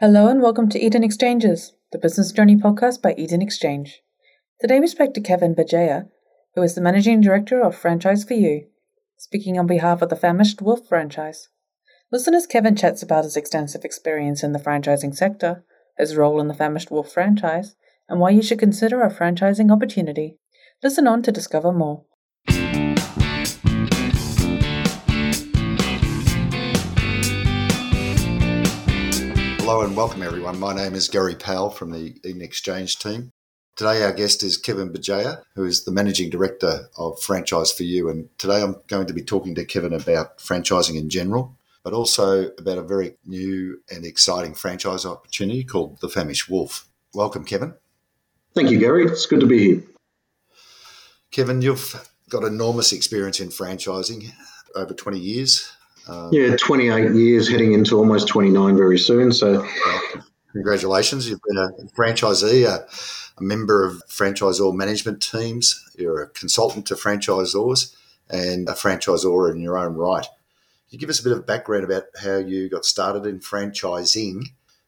Hello and welcome to Eden Exchanges, the business journey podcast by Eden Exchange. Today we speak to Kevin Bajaya, who is the managing director of Franchise for You, speaking on behalf of the famished Wolf franchise. Listen as Kevin chats about his extensive experience in the franchising sector, his role in the famished Wolf franchise, and why you should consider a franchising opportunity. Listen on to discover more. Hello and welcome everyone. My name is Gary Powell from the Eden Exchange team. Today our guest is Kevin Bajaya, who is the Managing Director of Franchise for You. And today I'm going to be talking to Kevin about franchising in general, but also about a very new and exciting franchise opportunity called the Famished Wolf. Welcome, Kevin. Thank you, Gary. It's good to be here. Kevin, you've got enormous experience in franchising over 20 years. Um, yeah, 28 years, heading into almost 29 very soon. So, congratulations! You've been a franchisee, a, a member of franchisor management teams. You're a consultant to franchisors and a franchisor in your own right. Can you give us a bit of background about how you got started in franchising?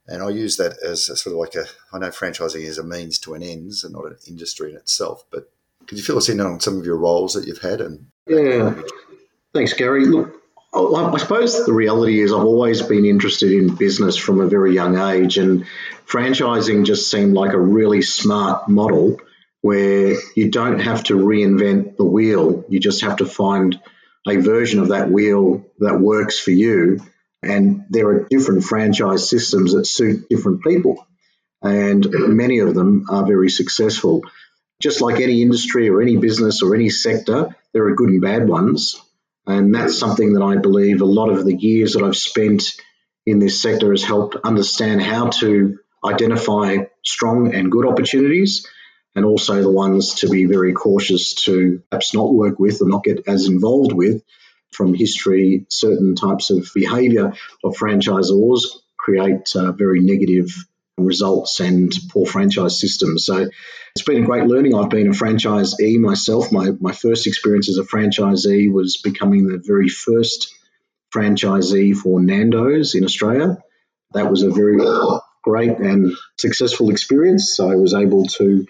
And I use that as sort of like a, I know franchising is a means to an ends and not an industry in itself, but could you fill us in on some of your roles that you've had? And yeah, thanks, Gary. Look, Oh, I suppose the reality is I've always been interested in business from a very young age, and franchising just seemed like a really smart model where you don't have to reinvent the wheel. You just have to find a version of that wheel that works for you. And there are different franchise systems that suit different people, and many of them are very successful. Just like any industry or any business or any sector, there are good and bad ones. And that's something that I believe a lot of the years that I've spent in this sector has helped understand how to identify strong and good opportunities and also the ones to be very cautious to perhaps not work with or not get as involved with from history. Certain types of behavior of franchisors create uh, very negative results and poor franchise systems. So it's been a great learning. I've been a franchisee myself. My, my first experience as a franchisee was becoming the very first franchisee for Nando's in Australia. That was a very great and successful experience. So I was able to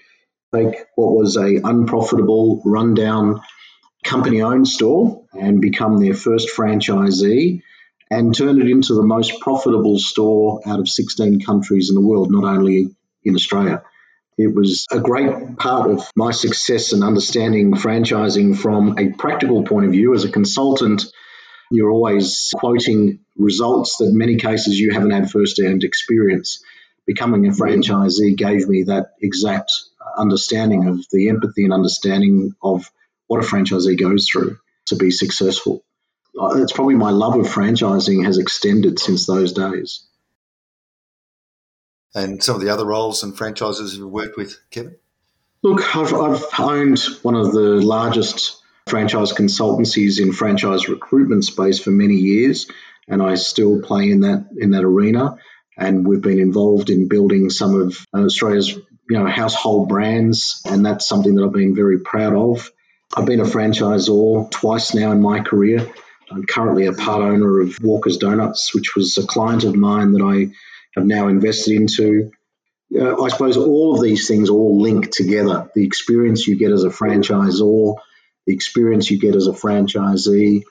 take what was a unprofitable, rundown company-owned store and become their first franchisee and turn it into the most profitable store out of 16 countries in the world, not only in Australia. It was a great part of my success in understanding franchising from a practical point of view. As a consultant, you're always quoting results that in many cases you haven't had first-hand experience. Becoming a franchisee gave me that exact understanding of the empathy and understanding of what a franchisee goes through to be successful Uh, it's probably my love of franchising has extended since those days. And some of the other roles and franchises you've worked with, Kevin? Look, I've, I've owned one of the largest franchise consultancies in franchise recruitment space for many years, and I still play in that in that arena. And we've been involved in building some of uh, Australia's you know household brands, and that's something that I've been very proud of. I've been a franchisor twice now in my career. I'm currently a part owner of Walker's Donuts, which was a client of mine that I have now invested into. Uh, I suppose all of these things all link together. The experience you get as a franchisor, the experience you get as a franchisee,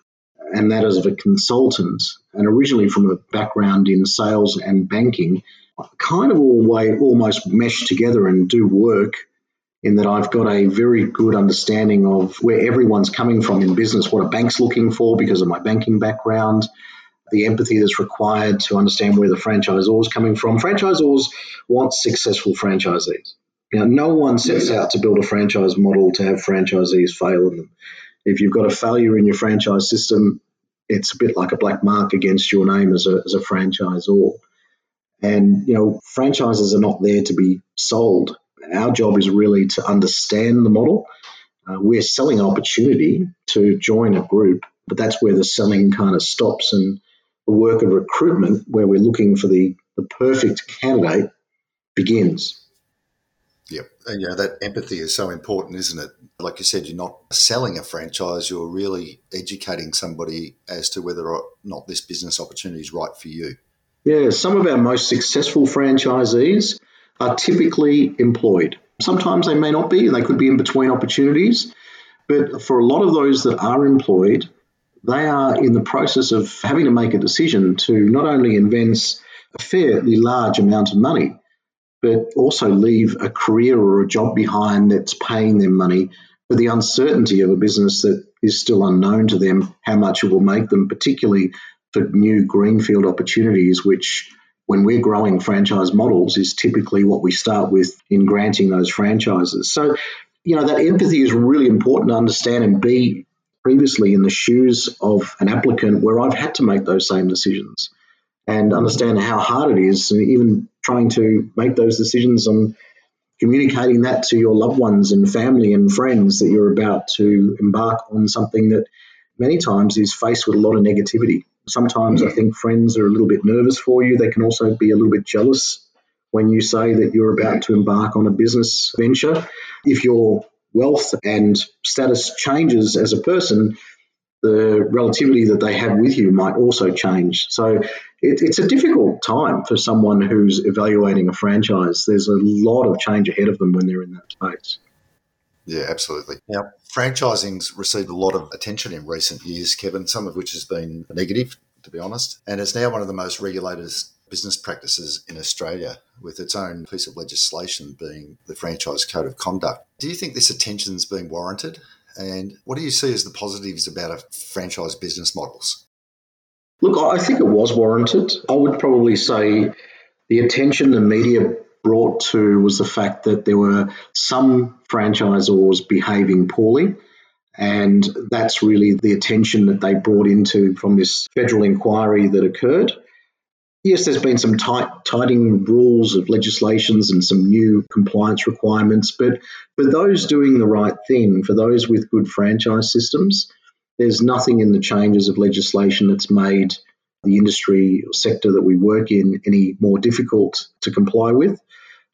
and that as a consultant, and originally from a background in sales and banking, kind of all way almost mesh together and do work in that I've got a very good understanding of where everyone's coming from in business, what a bank's looking for because of my banking background, the empathy that's required to understand where the franchisor is coming from. Franchisors want successful franchisees. You know, no one sets out to build a franchise model to have franchisees fail in them. If you've got a failure in your franchise system, it's a bit like a black mark against your name as a, as a franchisor. And, you know, franchises are not there to be sold our job is really to understand the model. Uh, we're selling opportunity to join a group, but that's where the selling kind of stops. And the work of recruitment, where we're looking for the, the perfect candidate, begins. Yep. And, you know, that empathy is so important, isn't it? Like you said, you're not selling a franchise, you're really educating somebody as to whether or not this business opportunity is right for you. Yeah, some of our most successful franchisees are typically employed. Sometimes they may not be, they could be in between opportunities. But for a lot of those that are employed, they are in the process of having to make a decision to not only invest a fairly large amount of money, but also leave a career or a job behind that's paying them money for the uncertainty of a business that is still unknown to them, how much it will make them, particularly for new greenfield opportunities, which when we're growing franchise models is typically what we start with in granting those franchises. So, you know, that empathy is really important to understand and be previously in the shoes of an applicant where I've had to make those same decisions and understand how hard it is, and even trying to make those decisions and communicating that to your loved ones and family and friends that you're about to embark on something that many times is faced with a lot of negativity. Sometimes I think friends are a little bit nervous for you. They can also be a little bit jealous when you say that you're about to embark on a business venture. If your wealth and status changes as a person, the relativity that they have with you might also change. So it, it's a difficult time for someone who's evaluating a franchise. There's a lot of change ahead of them when they're in that space. Yeah, absolutely. Now, franchising's received a lot of attention in recent years, Kevin, some of which has been negative, to be honest, and it's now one of the most regulated business practices in Australia, with its own piece of legislation being the Franchise Code of Conduct. Do you think this attention's been warranted? And what do you see as the positives about a franchise business models? Look, I think it was warranted. I would probably say the attention the media brought to was the fact that there were some franchisors behaving poorly. And that's really the attention that they brought into from this federal inquiry that occurred yes, there's been some tight, tightening rules of legislations and some new compliance requirements, but for those doing the right thing, for those with good franchise systems, there's nothing in the changes of legislation that's made the industry or sector that we work in any more difficult to comply with.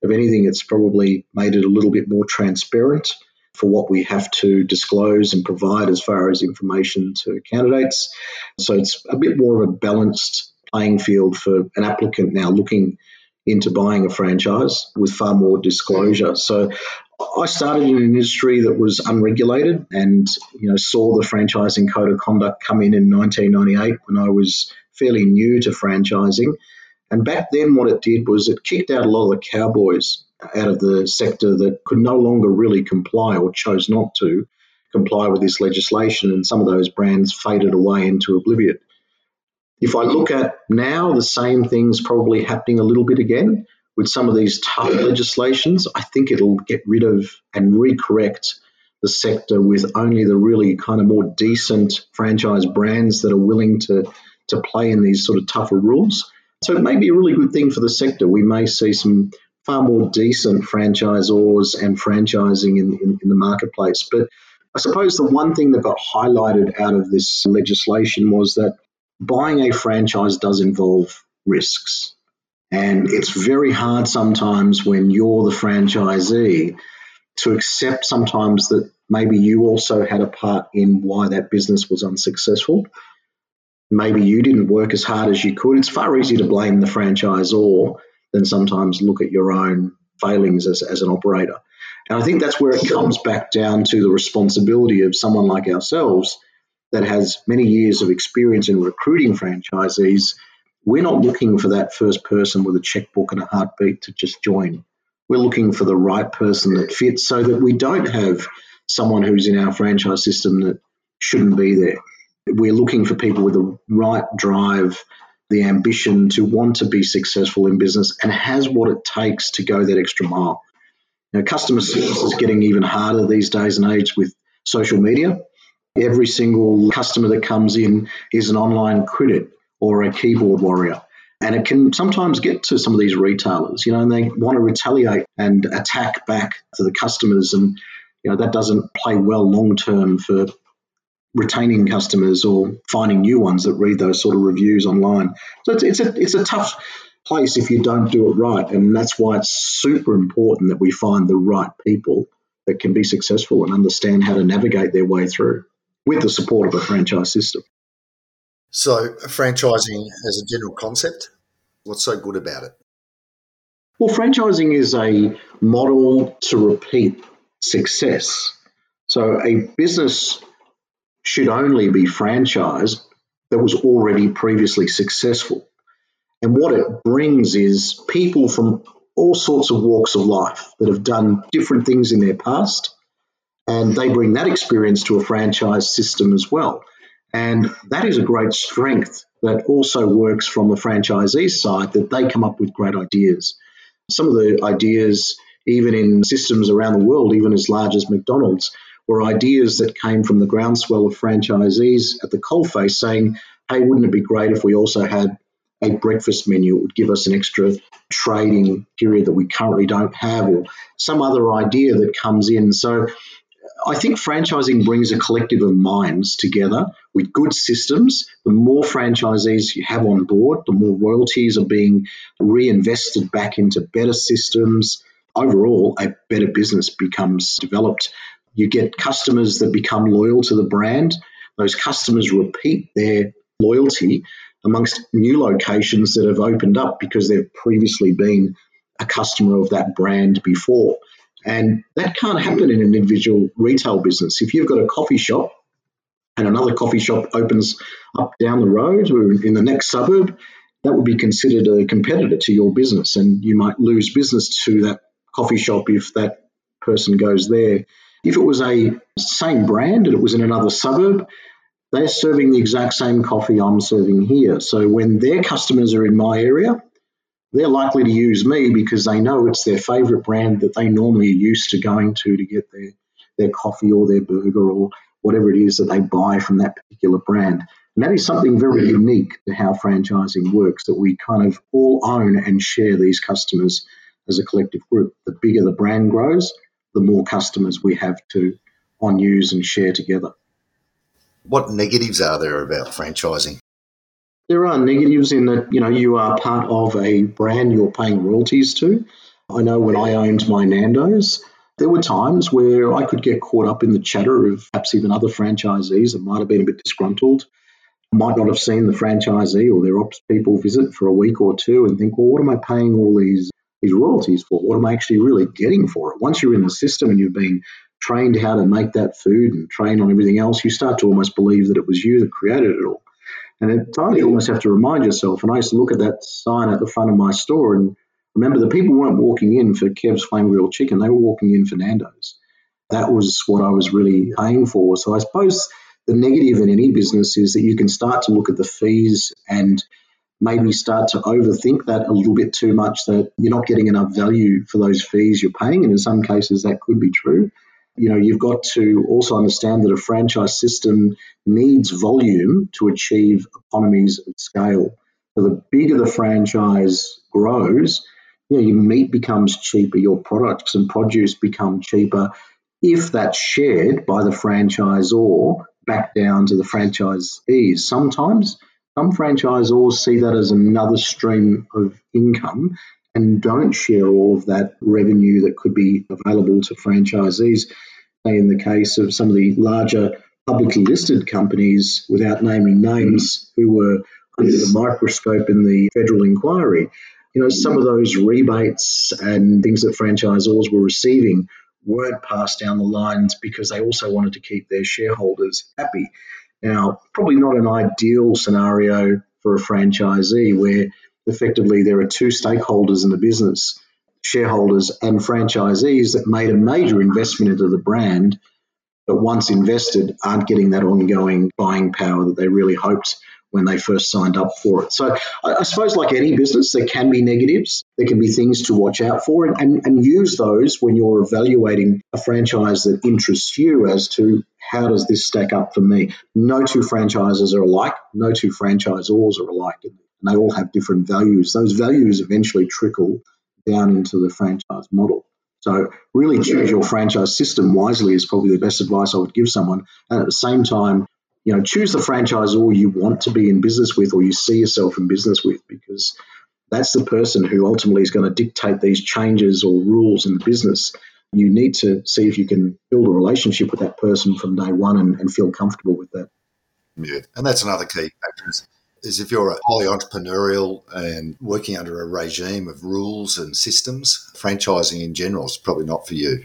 If anything, it's probably made it a little bit more transparent for what we have to disclose and provide as far as information to candidates. So it's a bit more of a balanced playing field for an applicant now looking into buying a franchise with far more disclosure. So I started in an industry that was unregulated and you know saw the franchising code of conduct come in in 1998 when I was fairly new to franchising. And back then what it did was it kicked out a lot of the cowboys out of the sector that could no longer really comply or chose not to comply with this legislation and some of those brands faded away into oblivion. If I look at now, the same thing's probably happening a little bit again with some of these tough legislations. I think it'll get rid of and recorrect the sector with only the really kind of more decent franchise brands that are willing to, to play in these sort of tougher rules. So it may be a really good thing for the sector. We may see some far more decent franchisors and franchising in, in, in the marketplace. But I suppose the one thing that got highlighted out of this legislation was that buying a franchise does involve risks. And it's very hard sometimes when you're the franchisee to accept sometimes that maybe you also had a part in why that business was unsuccessful. Maybe you didn't work as hard as you could. It's far easier to blame the franchisor than sometimes look at your own failings as, as an operator. And I think that's where it comes back down to the responsibility of someone like ourselves that has many years of experience in recruiting franchisees, we're not looking for that first person with a checkbook and a heartbeat to just join. We're looking for the right person that fits so that we don't have someone who's in our franchise system that shouldn't be there. We're looking for people with the right drive, the ambition to want to be successful in business and has what it takes to go that extra mile. Now, customer service is getting even harder these days and age with social media. Every single customer that comes in is an online critic or a keyboard warrior. And it can sometimes get to some of these retailers, you know, and they want to retaliate and attack back to the customers. And, you know, that doesn't play well long term for retaining customers or finding new ones that read those sort of reviews online. So it's, it's, a, it's a tough place if you don't do it right. And that's why it's super important that we find the right people that can be successful and understand how to navigate their way through with the support of a franchise system. So, franchising as a general concept What's so good about it? Well, franchising is a model to repeat success. So a business should only be franchised that was already previously successful. And what it brings is people from all sorts of walks of life that have done different things in their past, and they bring that experience to a franchise system as well. And that is a great strength that also works from the franchisee side that they come up with great ideas. Some of the ideas, even in systems around the world, even as large as McDonald's, were ideas that came from the groundswell of franchisees at the coalface saying, hey, wouldn't it be great if we also had a breakfast menu? It would give us an extra trading period that we currently don't have, or some other idea that comes in. So I think franchising brings a collective of minds together with good systems. The more franchisees you have on board, the more royalties are being reinvested back into better systems. Overall, a better business becomes developed. You get customers that become loyal to the brand. Those customers repeat their loyalty amongst new locations that have opened up because they've previously been a customer of that brand before. And that can't happen in an individual retail business. If you've got a coffee shop and another coffee shop opens up down the road or in the next suburb, that would be considered a competitor to your business. And you might lose business to that coffee shop if that person goes there. If it was a same brand and it was in another suburb, they're serving the exact same coffee I'm serving here. So when their customers are in my area, they're likely to use me because they know it's their favorite brand that they normally are used to going to to get their, their coffee or their burger or whatever it is that they buy from that particular brand. And that is something very mm. unique to how franchising works that we kind of all own and share these customers as a collective group. The bigger the brand grows, the more customers we have to on use and share together. What negatives are there about franchising? There are negatives in that, you know, you are part of a brand you're paying royalties to. I know when I owned my Nando's, there were times where I could get caught up in the chatter of perhaps even other franchisees that might have been a bit disgruntled, might not have seen the franchisee or their ops people visit for a week or two and think, well, what am I paying all these these royalties for? What am I actually really getting for it? Once you're in the system and you've been trained how to make that food and trained on everything else, you start to almost believe that it was you that created it all. And at times you almost have to remind yourself. And I used to look at that sign at the front of my store and remember the people weren't walking in for Kev's Flame Grilled Chicken, they were walking in for Nando's. That was what I was really paying for. So I suppose the negative in any business is that you can start to look at the fees and maybe start to overthink that a little bit too much that you're not getting enough value for those fees you're paying. And in some cases, that could be true. You know, you've got to also understand that a franchise system needs volume to achieve economies of scale. So the bigger the franchise grows, you know, your meat becomes cheaper, your products and produce become cheaper if that's shared by the franchisor back down to the franchisees. Sometimes some franchisors see that as another stream of income and don't share all of that revenue that could be available to franchisees. In the case of some of the larger publicly listed companies, without naming names, who were under the microscope in the federal inquiry, you know, some of those rebates and things that franchisors were receiving weren't passed down the lines because they also wanted to keep their shareholders happy. Now, probably not an ideal scenario for a franchisee where effectively there are two stakeholders in the business shareholders and franchisees that made a major investment into the brand, but once invested aren't getting that ongoing buying power that they really hoped when they first signed up for it. So I, I, suppose, like any business, there can be negatives. There can be things to watch out for and, and, and use those when you're evaluating a franchise that interests you as to how does this stack up for me? No two franchises are alike. No two franchisors are alike. And they all have different values. Those values eventually trickle down into the franchise model. So really choose your franchise system wisely is probably the best advice I would give someone. And at the same time, you know, choose the franchisor you want to be in business with or you see yourself in business with because that's the person who ultimately is going to dictate these changes or rules in the business. You need to see if you can build a relationship with that person from day one and, and feel comfortable with that. Yeah, and that's another key factor is is if you're a highly entrepreneurial and working under a regime of rules and systems, franchising in general is probably not for you.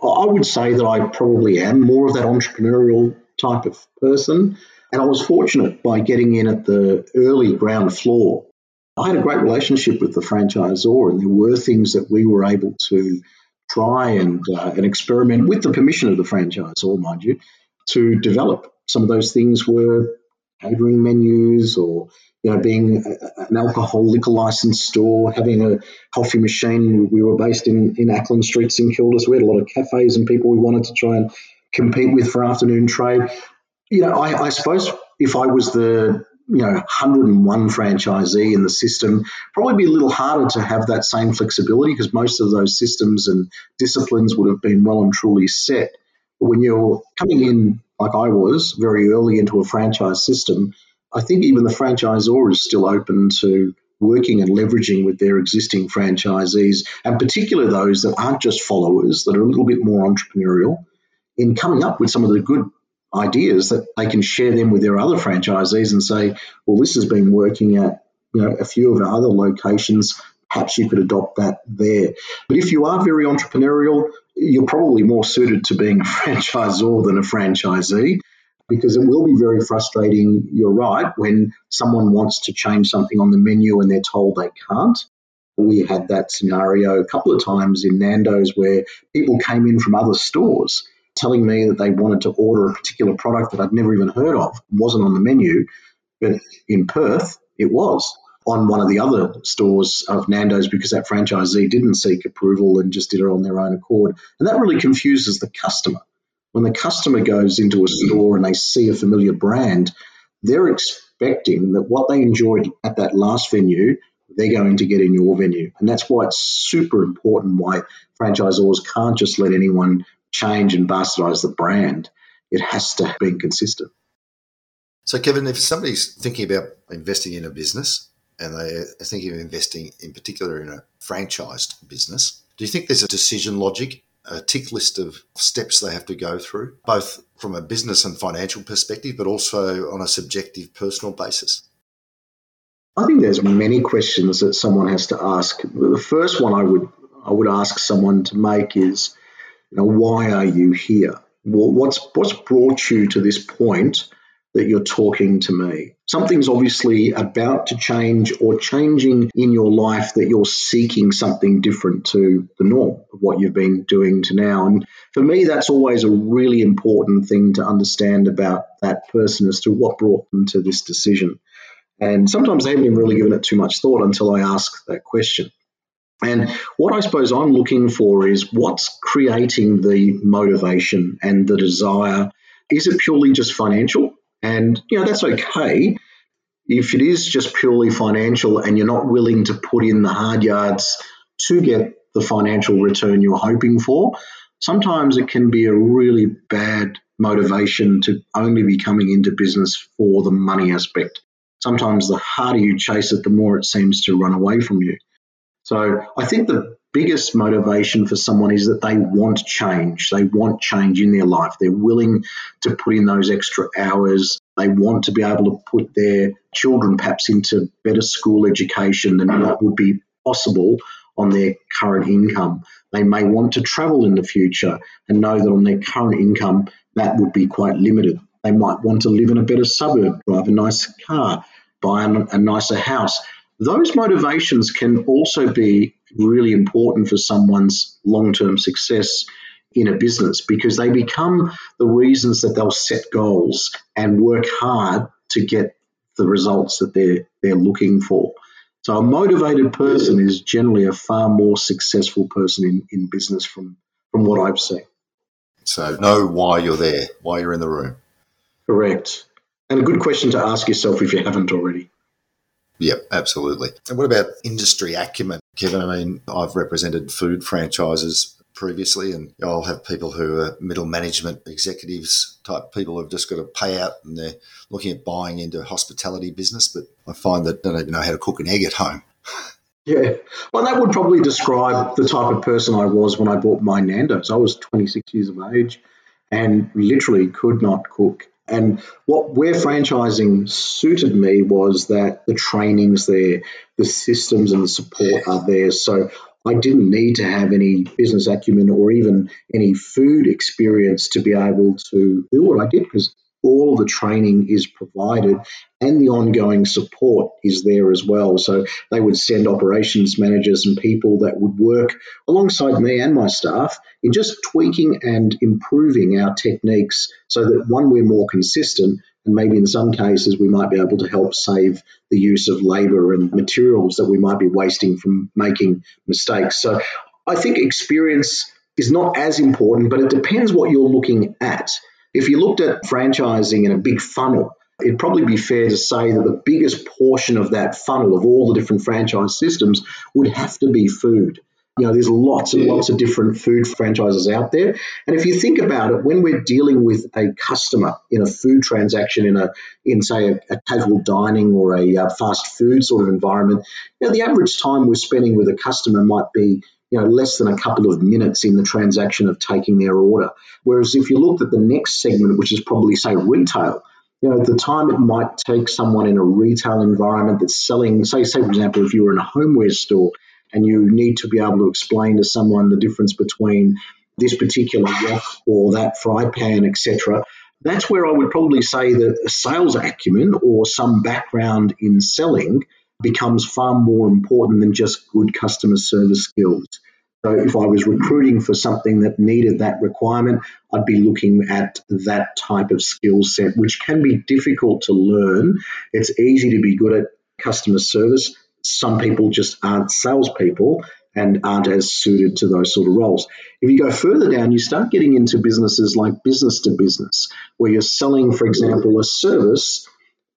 I would say that I probably am more of that entrepreneurial type of person. And I was fortunate by getting in at the early ground floor. I had a great relationship with the franchisor, and there were things that we were able to try and, uh, and experiment with the permission of the franchisor, mind you, to develop. Some of those things were catering menus or you know, being an alcohol liquor license store, having a coffee machine. We were based in, in Acland Street, St Kilda, so we had a lot of cafes and people we wanted to try and compete with for afternoon trade. You know, I, I suppose if I was the you know 101 franchisee in the system, probably be a little harder to have that same flexibility because most of those systems and disciplines would have been well and truly set. But when you're coming in like I was very early into a franchise system, I think even the franchisor is still open to working and leveraging with their existing franchisees, and particularly those that aren't just followers, that are a little bit more entrepreneurial, in coming up with some of the good ideas that they can share them with their other franchisees and say, well, this has been working at you know a few of our other locations. Perhaps you could adopt that there. But if you are very entrepreneurial, you're probably more suited to being a franchisor than a franchisee because it will be very frustrating, you're right, when someone wants to change something on the menu and they're told they can't. We had that scenario a couple of times in Nando's where people came in from other stores telling me that they wanted to order a particular product that I'd never even heard of, wasn't on the menu, but in Perth it was on one of the other stores of Nando's because that franchisee didn't seek approval and just did it on their own accord. And that really confuses the customer when the customer goes into a store and they see a familiar brand, they're expecting that what they enjoyed at that last venue, they're going to get in your venue. And that's why it's super important why franchisors can't just let anyone change and bastardize the brand. It has to be consistent. So, Kevin, if somebody's thinking about investing in a business and they are thinking of investing in particular in a franchised business, do you think there's a decision logic a tick list of steps they have to go through, both from a business and financial perspective, but also on a subjective personal basis? I think there's many questions that someone has to ask. The first one I would I would ask someone to make is, you know, why are you here? What's what's brought you to this point that you're talking to me. Something's obviously about to change or changing in your life that you're seeking something different to the norm of what you've been doing to now. And for me, that's always a really important thing to understand about that person as to what brought them to this decision. And sometimes they haven't even really given it too much thought until I ask that question. And what I suppose I'm looking for is what's creating the motivation and the desire. Is it purely just financial? And, you know, that's okay. If it is just purely financial and you're not willing to put in the hard yards to get the financial return you're hoping for, sometimes it can be a really bad motivation to only be coming into business for the money aspect. Sometimes the harder you chase it, the more it seems to run away from you. So I think the biggest motivation for someone is that they want change. They want change in their life. They're willing to put in those extra hours. They want to be able to put their children perhaps into better school education than what would be possible on their current income. They may want to travel in the future and know that on their current income, that would be quite limited. They might want to live in a better suburb, drive a nice car, buy a nicer house. Those motivations can also be really important for someone's long term success in a business because they become the reasons that they'll set goals and work hard to get the results that they're they're looking for. So a motivated person is generally a far more successful person in, in business from from what I've seen. So know why you're there, why you're in the room. Correct. And a good question to ask yourself if you haven't already. Yep, absolutely. And what about industry acumen, Kevin? I mean, I've represented food franchises previously, and I'll have people who are middle management executives type people who've just got a payout and they're looking at buying into a hospitality business, but I find that they don't even know how to cook an egg at home. Yeah, well, that would probably describe the type of person I was when I bought my Nando's. I was 26 years of age and literally could not cook And what where franchising suited me was that the training's there, the systems and the support are there. So I didn't need to have any business acumen or even any food experience to be able to do what I did because all of the training is provided and the ongoing support is there as well. So they would send operations managers and people that would work alongside me and my staff in just tweaking and improving our techniques so that one, we're more consistent, and maybe in some cases we might be able to help save the use of labor and materials that we might be wasting from making mistakes. So I think experience is not as important, but it depends what you're looking at. If you looked at franchising in a big funnel, it'd probably be fair to say that the biggest portion of that funnel of all the different franchise systems would have to be food. You know, there's lots and lots of different food franchises out there. And if you think about it, when we're dealing with a customer in a food transaction in a in say a, a casual dining or a uh, fast food sort of environment, you know, the average time we're spending with a customer might be you know, less than a couple of minutes in the transaction of taking their order. Whereas if you looked at the next segment, which is probably, say, retail, you know, the time it might take someone in a retail environment that's selling, say, say for example, if you were in a homeware store and you need to be able to explain to someone the difference between this particular wok or that fry pan, etc., that's where I would probably say that sales acumen or some background in selling becomes far more important than just good customer service skills. So if I was recruiting for something that needed that requirement, I'd be looking at that type of skill set, which can be difficult to learn. It's easy to be good at customer service. Some people just aren't salespeople and aren't as suited to those sort of roles. If you go further down, you start getting into businesses like business to business, where you're selling, for example, a service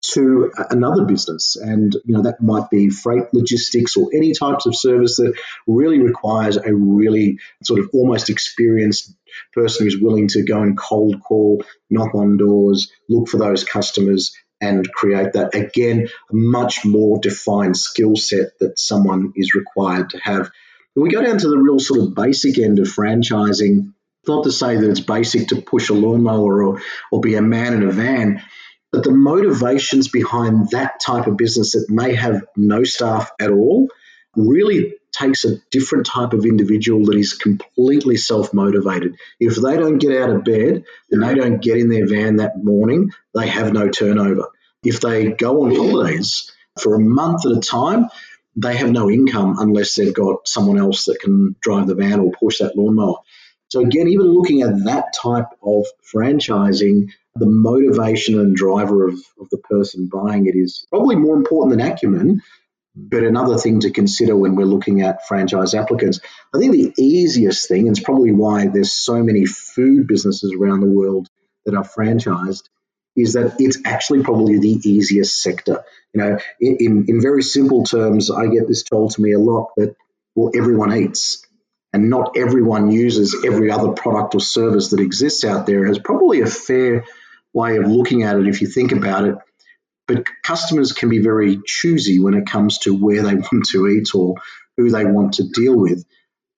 to another business. And, you know, that might be freight logistics or any types of service that really requires a really sort of almost experienced person who's willing to go and cold call, knock on doors, look for those customers and create that again a much more defined skill set that someone is required to have. When we go down to the real sort of basic end of franchising, not to say that it's basic to push a lawnmower or, or be a man in a van, but the motivations behind that type of business that may have no staff at all really takes a different type of individual that is completely self motivated. If they don't get out of bed and they don't get in their van that morning, they have no turnover. If they go on holidays for a month at a time, they have no income unless they've got someone else that can drive the van or push that lawnmower. So, again, even looking at that type of franchising the motivation and driver of, of the person buying it is probably more important than acumen. But another thing to consider when we're looking at franchise applicants, I think the easiest thing, and it's probably why there's so many food businesses around the world that are franchised, is that it's actually probably the easiest sector. You know, in, in very simple terms, I get this told to me a lot that, well, everyone eats and not everyone uses every other product or service that exists out there has probably a fair way of looking at it if you think mm-hmm. about it. But customers can be very choosy when it comes to where they want to eat or who they want to deal with.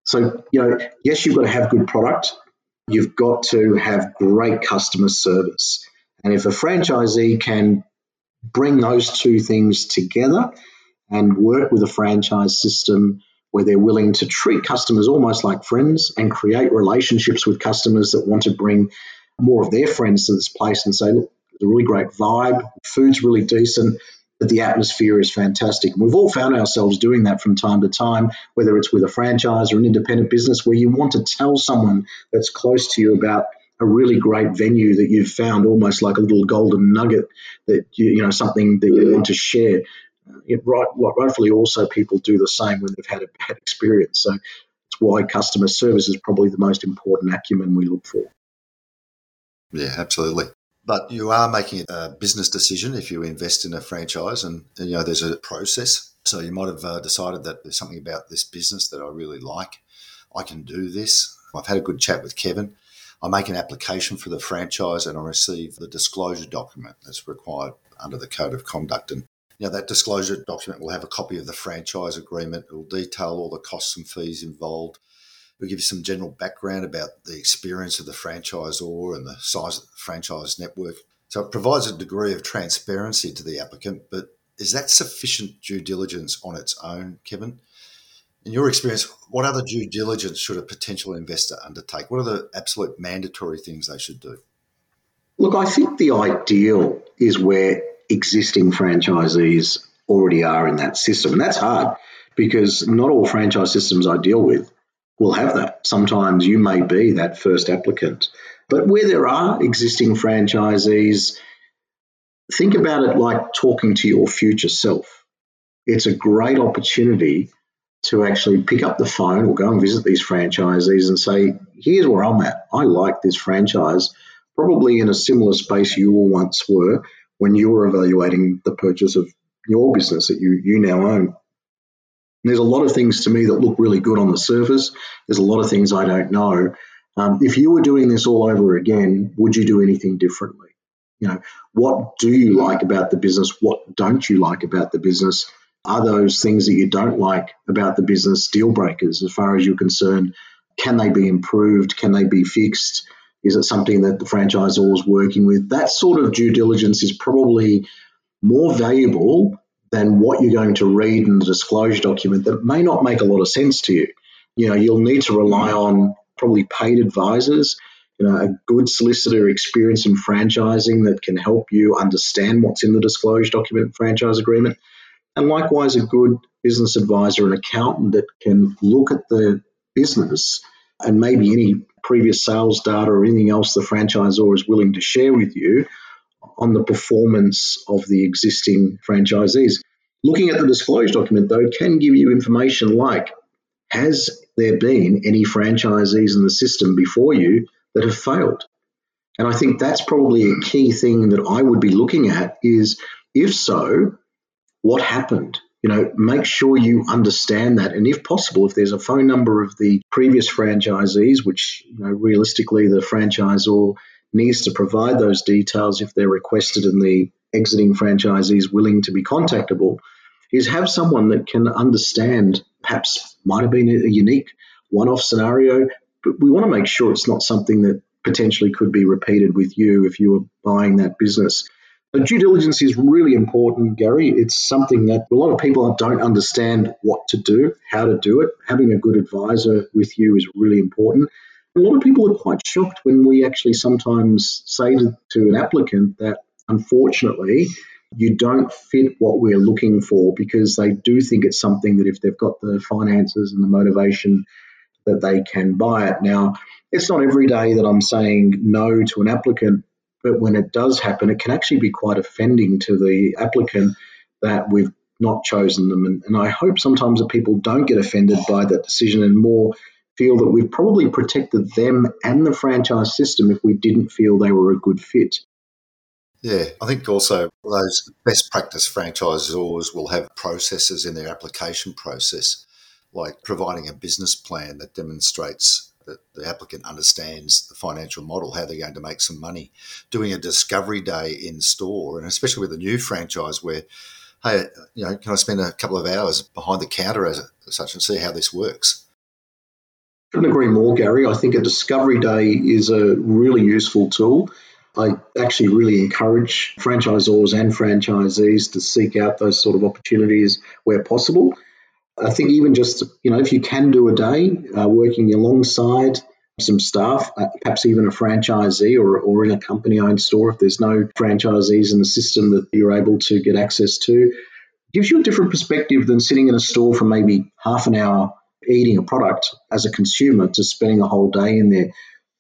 So, you know, yes, you've got to have good product. You've got to have great customer service. And if a franchisee can bring those two things together and work with a franchise system where they're willing to treat customers almost like friends and create relationships with customers that want to bring more of their friends to this place and say, look, it's a really great vibe, food's really decent, but the atmosphere is fantastic. And we've all found ourselves doing that from time to time, whether it's with a franchise or an independent business where you want to tell someone that's close to you about a really great venue that you've found almost like a little golden nugget that you, you know something that you want to share. It, right, rightfully, also people do the same when they've had a bad experience. So it's why customer service is probably the most important acumen we look for. Yeah, absolutely. But you are making a business decision if you invest in a franchise, and, you know there's a process. So you might have uh, decided that there's something about this business that I really like. I can do this. I've had a good chat with Kevin. I make an application for the franchise and I receive the disclosure document that's required under the code of conduct. And you know, that disclosure document will have a copy of the franchise agreement. It will detail all the costs and fees involved. We'll give you some general background about the experience of the franchisor and the size of the franchise network. So it provides a degree of transparency to the applicant, but is that sufficient due diligence on its own, Kevin? In your experience, what other due diligence should a potential investor undertake? What are the absolute mandatory things they should do? Look, I think the ideal is where existing franchisees already are in that system. And that's hard because not all franchise systems I deal with will have that. Sometimes you may be that first applicant. But where there are existing franchisees, think about it like talking to your future self. It's a great opportunity to actually pick up the phone or go and visit these franchisees and say, here's where I'm at. I like this franchise, probably in a similar space you all once were when you were evaluating the purchase of your business that you, you now own. There's a lot of things to me that look really good on the surface. There's a lot of things I don't know. Um, if you were doing this all over again, would you do anything differently? You know, what do you like about the business? What don't you like about the business? Are those things that you don't like about the business deal breakers as far as you're concerned? Can they be improved? Can they be fixed? Is it something that the franchisor is working with? That sort of due diligence is probably more valuable than what you're going to read in the disclosure document that may not make a lot of sense to you. You know, you'll need to rely on probably paid advisors, you know, a good solicitor experience in franchising that can help you understand what's in the disclosure document franchise agreement. And likewise, a good business advisor and accountant that can look at the business and maybe any previous sales data or anything else the franchisor is willing to share with you on the performance of the existing franchisees. Looking at the disclosure document, though, can give you information like has there been any franchisees in the system before you that have failed? And I think that's probably a key thing that I would be looking at is if so, what happened? You know, make sure you understand that. And if possible, if there's a phone number of the previous franchisees, which you know, realistically the franchisor needs to provide those details if they're requested and the exiting franchisee is willing to be contactable, is have someone that can understand, perhaps might have been a unique one off scenario, but we want to make sure it's not something that potentially could be repeated with you if you were buying that business. But due diligence is really important, Gary. It's something that a lot of people don't understand what to do, how to do it. Having a good advisor with you is really important. A lot of people are quite shocked when we actually sometimes say to, to an applicant that unfortunately you don't fit what we're looking for because they do think it's something that if they've got the finances and the motivation that they can buy it. Now, it's not every day that I'm saying no to an applicant, but when it does happen, it can actually be quite offending to the applicant that we've not chosen them. And, and I hope sometimes that people don't get offended by that decision and more feel that we've probably protected them and the franchise system if we didn't feel they were a good fit. Yeah, I think also those best practice franchisors will have processes in their application process, like providing a business plan that demonstrates that the applicant understands the financial model, how they're going to make some money, doing a discovery day in store, and especially with a new franchise where, hey, you know, can I spend a couple of hours behind the counter as, such and see how this works? Couldn't agree more, Gary. I think a discovery day is a really useful tool. I actually really encourage franchisors and franchisees to seek out those sort of opportunities where possible. I think even just, you know, if you can do a day uh, working alongside some staff, uh, perhaps even a franchisee or, or in a company owned store, if there's no franchisees in the system that you're able to get access to, gives you a different perspective than sitting in a store for maybe half an hour eating a product as a consumer to spending a whole day in there.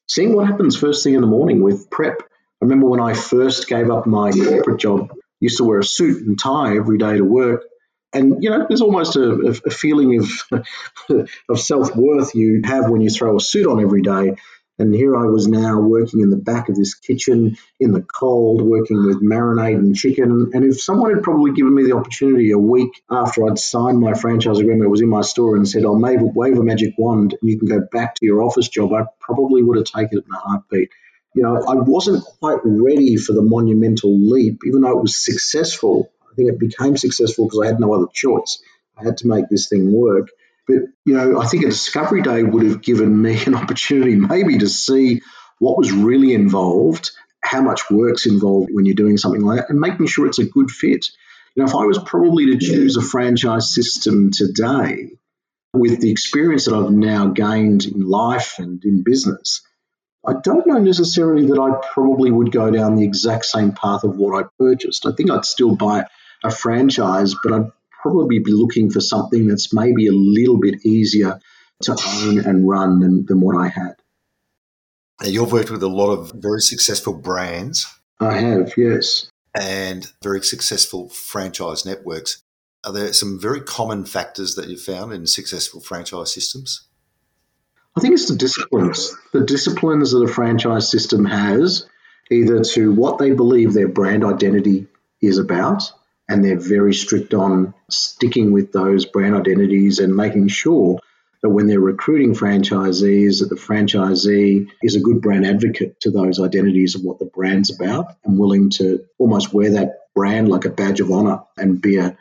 Seeing what happens first thing in the morning with prep I remember when I first gave up my corporate job, used to wear a suit and tie every day to work. And you know, there's almost a, a feeling of of self worth you have when you throw a suit on every day. And here I was now working in the back of this kitchen in the cold, working with marinade and chicken. And if someone had probably given me the opportunity a week after I'd signed my franchise agreement, it was in my store and said, I'll wave a magic wand and you can go back to your office job, I probably would have taken it in a heartbeat you know, I wasn't quite ready for the monumental leap, even though it was successful. I think it became successful because I had no other choice. I had to make this thing work. But, you know, I think a discovery day would have given me an opportunity maybe to see what was really involved, how much work's involved when you're doing something like that, and making sure it's a good fit. You know, if I was probably to choose a franchise system today, with the experience that I've now gained in life and in business, I don't know necessarily that I probably would go down the exact same path of what I purchased. I think I'd still buy a franchise, but I'd probably be looking for something that's maybe a little bit easier to own and run than, than what I had. Now, you've worked with a lot of very successful brands. I have, yes. And very successful franchise networks. Are there some very common factors that you've found in successful franchise systems? I think it's the disciplines. The disciplines that a franchise system has, either to what they believe their brand identity is about, and they're very strict on sticking with those brand identities and making sure that when they're recruiting franchisees, that the franchisee is a good brand advocate to those identities of what the brand's about and willing to almost wear that brand like a badge of honor and be a, uh,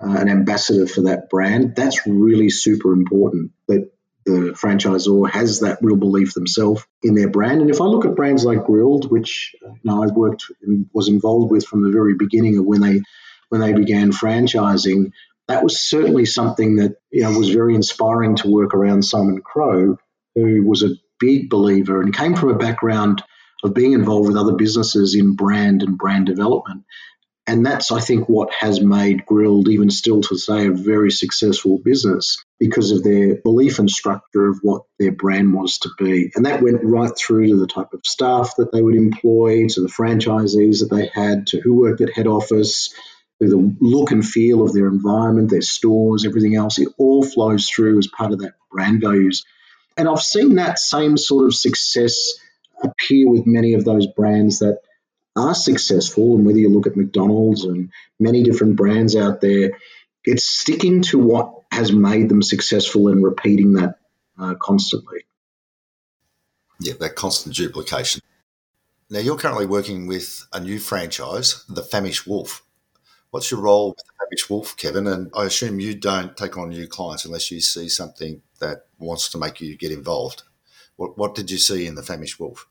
an ambassador for that brand. That's really super important that the franchisor has that real belief themselves in their brand. And if I look at brands like Grill'd, which you know, I've worked and was involved with from the very beginning of when they when they began franchising, that was certainly something that you know was very inspiring to work around Simon Crowe, who was a big believer and came from a background of being involved with other businesses in brand and brand development. And that's, I think, what has made Grill'd, even still to say, a very successful business because of their belief and structure of what their brand was to be. And that went right through to the type of staff that they would employ, to the franchisees that they had, to who worked at head office, the look and feel of their environment, their stores, everything else. It all flows through as part of that brand values. And I've seen that same sort of success appear with many of those brands that are successful, and whether you look at McDonald's and many different brands out there, it's sticking to what has made them successful and repeating that uh, constantly. Yeah, that constant duplication. Now, you're currently working with a new franchise, the Famish Wolf. What's your role with the Famish Wolf, Kevin? And I assume you don't take on new clients unless you see something that wants to make you get involved. What, what did you see in the Famished Wolf?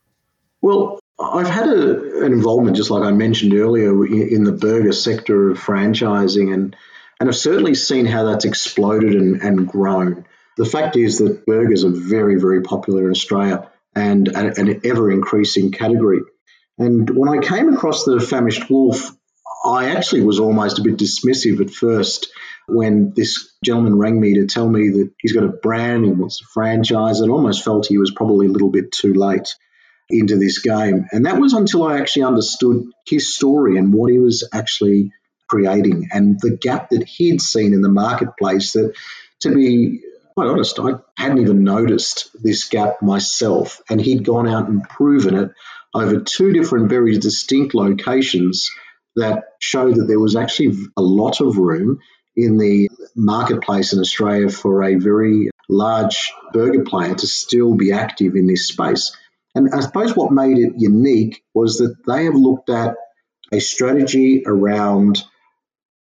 Well, I've had a, an involvement, just like I mentioned earlier, in the burger sector of franchising, and and I've certainly seen how that's exploded and, and grown. The fact is that burgers are very, very popular in Australia and an ever increasing category. And when I came across the famished wolf, I actually was almost a bit dismissive at first when this gentleman rang me to tell me that he's got a brand, he wants a franchise, and almost felt he was probably a little bit too late into this game. And that was until I actually understood his story and what he was actually creating and the gap that he'd seen in the marketplace that to be quite honest, I hadn't even noticed this gap myself. And he'd gone out and proven it over two different, very distinct locations that showed that there was actually a lot of room in the marketplace in Australia for a very large burger player to still be active in this space. And I suppose what made it unique was that they have looked at a strategy around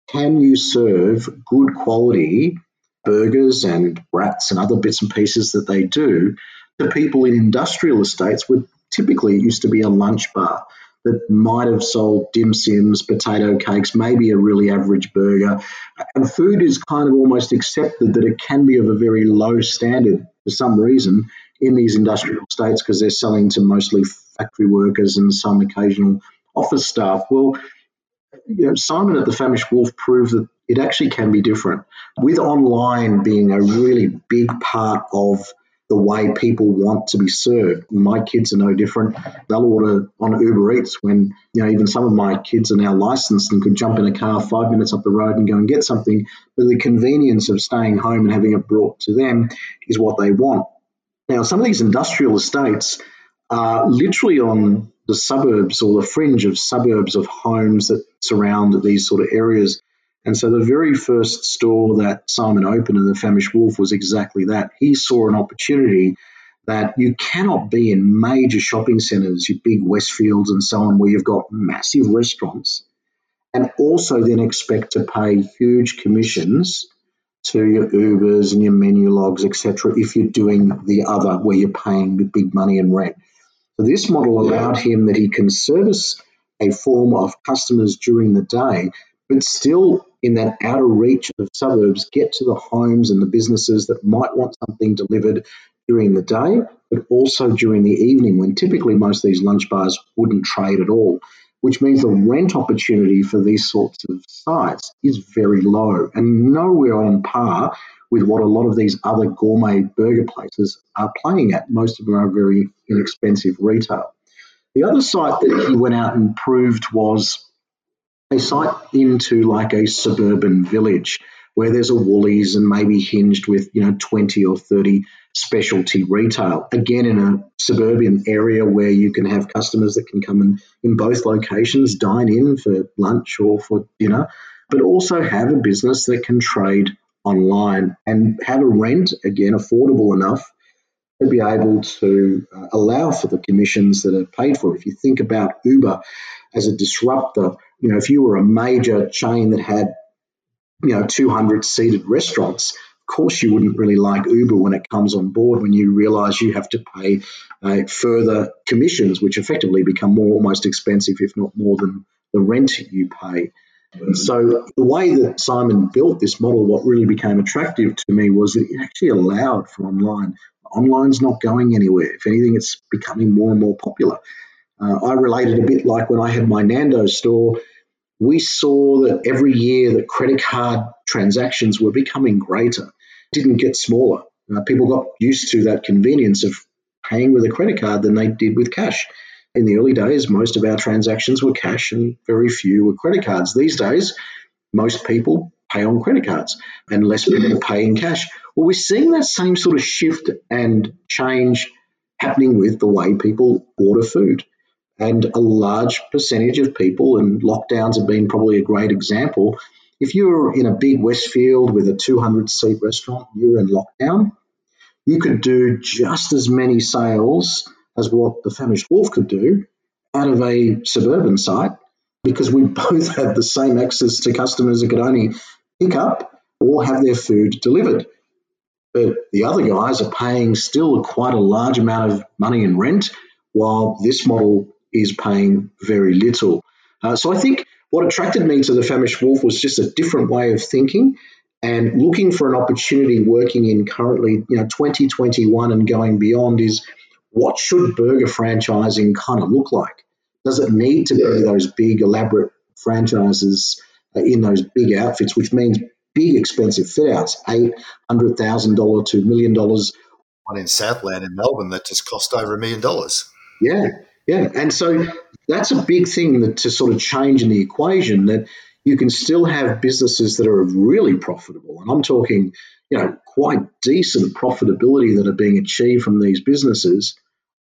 can you serve good quality burgers and brats and other bits and pieces that they do to people in industrial estates where typically it used to be a lunch bar that might have sold dim sims, potato cakes, maybe a really average burger. And food is kind of almost accepted that it can be of a very low standard for some reason in these industrial states because they're selling to mostly factory workers and some occasional office staff. Well, you know, Simon at the Famished Wolf proved that it actually can be different. With online being a really big part of the way people want to be served. My kids are no different. They'll order on Uber Eats when, you know, even some of my kids are now licensed and could jump in a car five minutes up the road and go and get something. But the convenience of staying home and having it brought to them is what they want. Now, some of these industrial estates are literally on the suburbs or the fringe of suburbs of homes that surround these sort of areas. And so the very first store that Simon opened in the Famished Wolf was exactly that. He saw an opportunity that you cannot be in major shopping centres, your big Westfields and so on, where you've got massive restaurants, and also then expect to pay huge commissions to your Ubers and your Menulogs, etc., if you're doing the other where you're paying the big money in rent. So this model allowed him that he can service a form of customers during the day, but still in that outer reach of suburbs, get to the homes and the businesses that might want something delivered during the day, but also during the evening when typically most of these lunch bars wouldn't trade at all, which means the rent opportunity for these sorts of sites is very low and nowhere on par with what a lot of these other gourmet burger places are playing at. Most of them are very inexpensive retail. The other site that he went out and proved was a site into like a suburban village where there's a Woolies and maybe hinged with, you know, 20 or 30 specialty retail. Again, in a suburban area where you can have customers that can come in, in both locations, dine in for lunch or for dinner, but also have a business that can trade online and have a rent, again, affordable enough to be able to uh, allow for the commissions that are paid for. If you think about Uber as a disruptor, you know, if you were a major chain that had, you know, 200 seated restaurants, of course you wouldn't really like Uber when it comes on board when you realize you have to pay uh, further commissions, which effectively become more almost expensive, if not more than the rent you pay. So the way that Simon built this model, what really became attractive to me was that it actually allowed for online. Online's not going anywhere. If anything, it's becoming more and more popular. Uh, I related a bit like when I had my Nando's store. We saw that every year that credit card transactions were becoming greater, didn't get smaller. Uh, people got used to that convenience of paying with a credit card than they did with cash. In the early days, most of our transactions were cash and very few were credit cards. These days, most people pay on credit cards and less people pay in cash. Well, we're seeing that same sort of shift and change happening with the way people order food. And a large percentage of people, and lockdowns have been probably a great example. If you're in a big Westfield with a 200 seat restaurant, you're in lockdown, you could do just as many sales as what the famished wolf could do out of a suburban site because we both had the same access to customers that could only pick up or have their food delivered. But the other guys are paying still quite a large amount of money in rent, while this model is paying very little. Uh, so I think what attracted me to the famished wolf was just a different way of thinking and looking for an opportunity working in currently, you know, 2021 and going beyond is what should burger franchising kind of look like? Does it need to be those big, elaborate franchises uh, in those big outfits, which means big, expensive fit outs, $800,000 to a million dollars? One in Southland in Melbourne that just cost over a million dollars. Yeah, yeah. And so that's a big thing that, to sort of change in the equation that you can still have businesses that are really profitable. And I'm talking, you know, quite decent profitability that are being achieved from these businesses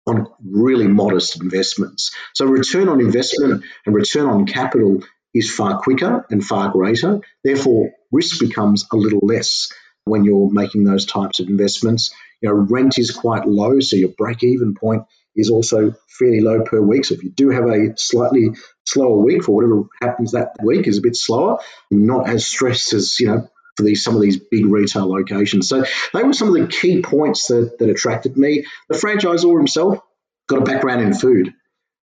on really modest investments. So return on investment and return on capital is far quicker and far greater. Therefore, risk becomes a little less when you're making those types of investments. You know, rent is quite low, so your break-even point is also fairly low per week. So if you do have a slightly slower week for whatever happens that week is a bit slower, not as stressed as you know for these some of these big retail locations. So they were some of the key points that, that attracted me. The franchisor himself got a background in food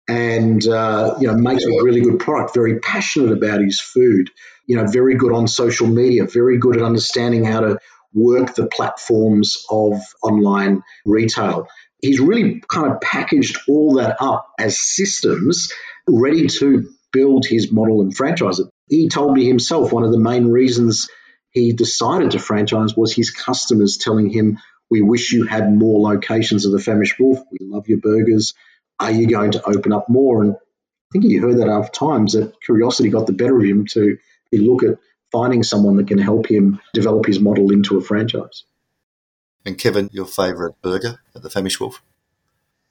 and uh, you know makes a really good product. Very passionate about his food. You know, very good on social media. Very good at understanding how to work the platforms of online retail. He's really kind of packaged all that up as systems ready to build his model and franchise it. He told me himself one of the main reasons he decided to franchise was his customers telling him, We wish you had more locations of the Famished Wolf. We love your burgers. Are you going to open up more? And I think he heard that enough times that curiosity got the better of him to look at finding someone that can help him develop his model into a franchise. And Kevin, your favourite burger at the Famished Wolf?